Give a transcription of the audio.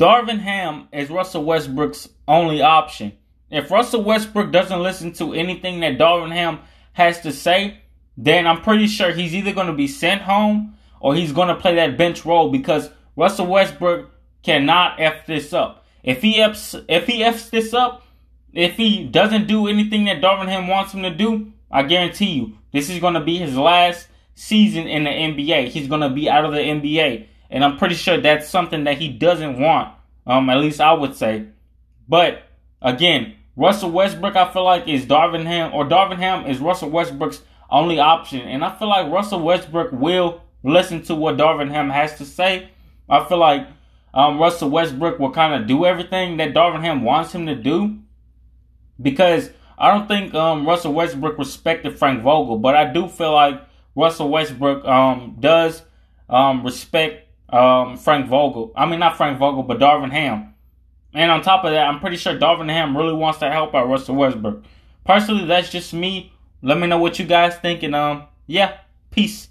Darvin Ham is Russell Westbrook's only option. If Russell Westbrook doesn't listen to anything that Darvin Ham has to say, then I'm pretty sure he's either going to be sent home or he's going to play that bench role because Russell Westbrook cannot f this up. If he f's if he f's this up, if he doesn't do anything that Darvin Ham wants him to do, I guarantee you this is going to be his last season in the NBA. He's going to be out of the NBA, and I'm pretty sure that's something that he doesn't want. Um, at least I would say. But again, Russell Westbrook, I feel like is Darvin Ham or Darvin Ham is Russell Westbrook's only option, and I feel like Russell Westbrook will listen to what Darvin Ham has to say. I feel like um, Russell Westbrook will kind of do everything that Darvin Ham wants him to do because I don't think um, Russell Westbrook respected Frank Vogel, but I do feel like Russell Westbrook um, does um, respect um, Frank Vogel. I mean, not Frank Vogel, but Darvin Ham. And on top of that, I'm pretty sure Darvin Ham really wants to help out Russell Westbrook. Personally, that's just me. Let me know what you guys think, and um, yeah, peace.